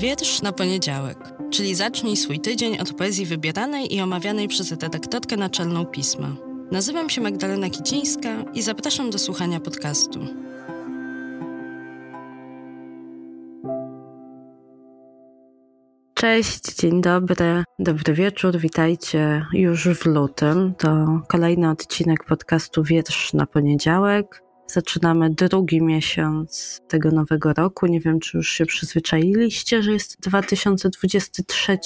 Wiersz na poniedziałek, czyli zacznij swój tydzień od poezji wybieranej i omawianej przez redaktorkę naczelną pisma. Nazywam się Magdalena Kicińska i zapraszam do słuchania podcastu. Cześć, dzień dobry, dobry wieczór, witajcie już w lutym. To kolejny odcinek podcastu Wiersz na poniedziałek. Zaczynamy drugi miesiąc tego nowego roku. Nie wiem, czy już się przyzwyczailiście, że jest 2023.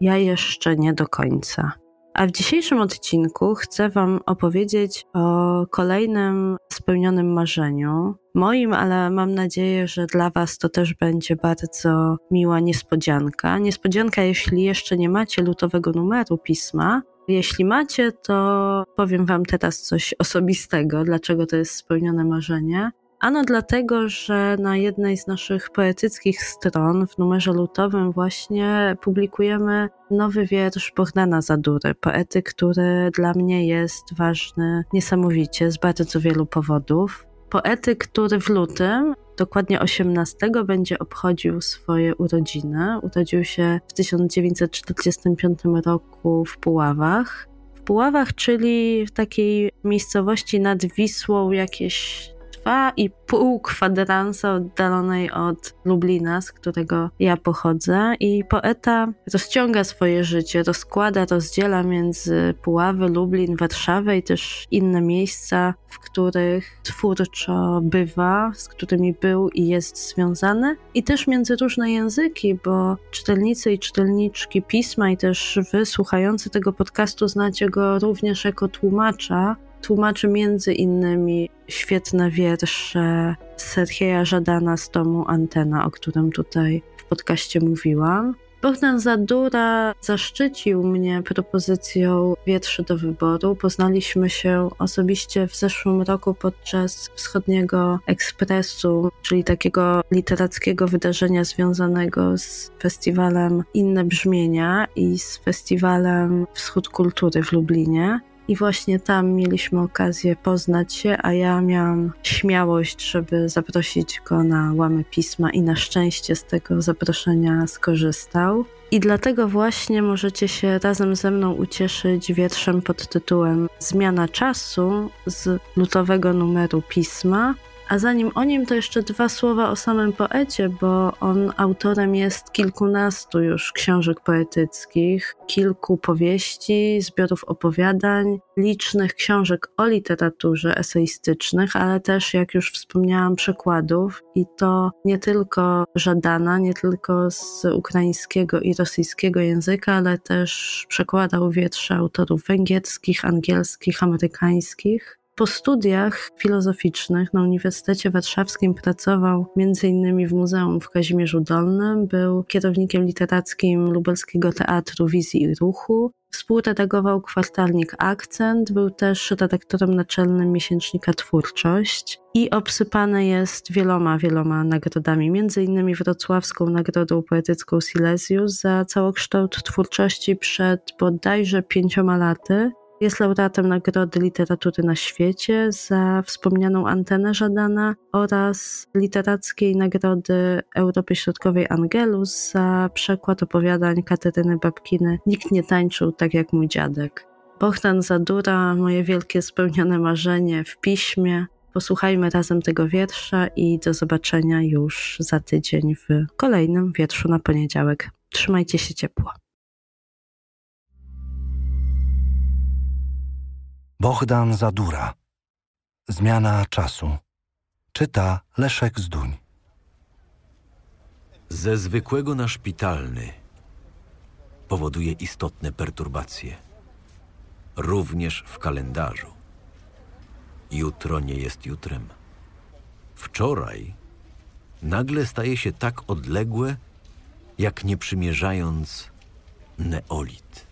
Ja jeszcze nie do końca. A w dzisiejszym odcinku chcę Wam opowiedzieć o kolejnym spełnionym marzeniu. Moim, ale mam nadzieję, że dla Was to też będzie bardzo miła niespodzianka. Niespodzianka, jeśli jeszcze nie macie lutowego numeru pisma, jeśli macie, to powiem Wam teraz coś osobistego, dlaczego to jest spełnione marzenie. Ano dlatego, że na jednej z naszych poetyckich stron w numerze lutowym właśnie publikujemy nowy wiersz Bogdana Zadury, poety, który dla mnie jest ważny niesamowicie z bardzo wielu powodów. Poety, który w lutym dokładnie 18 będzie obchodził swoje urodziny. Urodził się w 1945 roku w Puławach. W Puławach, czyli w takiej miejscowości nad Wisłą, jakieś 2,5 kwadransa oddalonej od Lublina, z którego ja pochodzę. I poeta rozciąga swoje życie, rozkłada, rozdziela między Puławy, Lublin, Warszawę i też inne miejsca, w których twórczo bywa, z którymi był i jest związany. I też między różne języki, bo czytelnicy i czytelniczki pisma i też wy słuchający tego podcastu znacie go również jako tłumacza Tłumaczy między innymi świetne wiersze Serhieja Żadana z tomu Antena, o którym tutaj w podcaście mówiłam. Bogdan Zadura zaszczycił mnie propozycją wierszy do wyboru. Poznaliśmy się osobiście w zeszłym roku podczas Wschodniego Ekspresu, czyli takiego literackiego wydarzenia związanego z festiwalem Inne Brzmienia i z festiwalem Wschód Kultury w Lublinie. I właśnie tam mieliśmy okazję poznać się, a ja miałam śmiałość, żeby zaprosić go na łamy pisma i na szczęście z tego zaproszenia skorzystał. I dlatego właśnie możecie się razem ze mną ucieszyć wierszem pod tytułem Zmiana czasu z lutowego numeru pisma, a zanim o nim, to jeszcze dwa słowa o samym poecie, bo on autorem jest kilkunastu już książek poetyckich, kilku powieści, zbiorów opowiadań, licznych książek o literaturze eseistycznych, ale też, jak już wspomniałam, przekładów i to nie tylko Żadana, nie tylko z ukraińskiego i rosyjskiego języka, ale też przekładał wiersze autorów węgierskich, angielskich, amerykańskich. Po studiach filozoficznych na Uniwersytecie Warszawskim pracował m.in. w Muzeum w Kazimierzu Dolnym, był kierownikiem literackim Lubelskiego Teatru Wizji i Ruchu, Współredagował kwartalnik Akcent, był też redaktorem naczelnym miesięcznika Twórczość i obsypany jest wieloma, wieloma nagrodami, między innymi Wrocławską Nagrodą Poetycką Silesius za całokształt twórczości przed bodajże pięcioma laty jest laureatem Nagrody Literatury na Świecie za wspomnianą Antenę Żadana oraz Literackiej Nagrody Europy Środkowej Angelus za przekład opowiadań Kateryny Babkiny Nikt nie tańczył tak jak mój dziadek. Bohdan Zadura, moje wielkie spełnione marzenie w piśmie. Posłuchajmy razem tego wiersza i do zobaczenia już za tydzień w kolejnym wierszu na poniedziałek. Trzymajcie się ciepło. Bohdan Zadura. Zmiana czasu. Czyta Leszek Zduń. Ze zwykłego na szpitalny powoduje istotne perturbacje. Również w kalendarzu. Jutro nie jest jutrem. Wczoraj nagle staje się tak odległe, jak nie przymierzając neolit.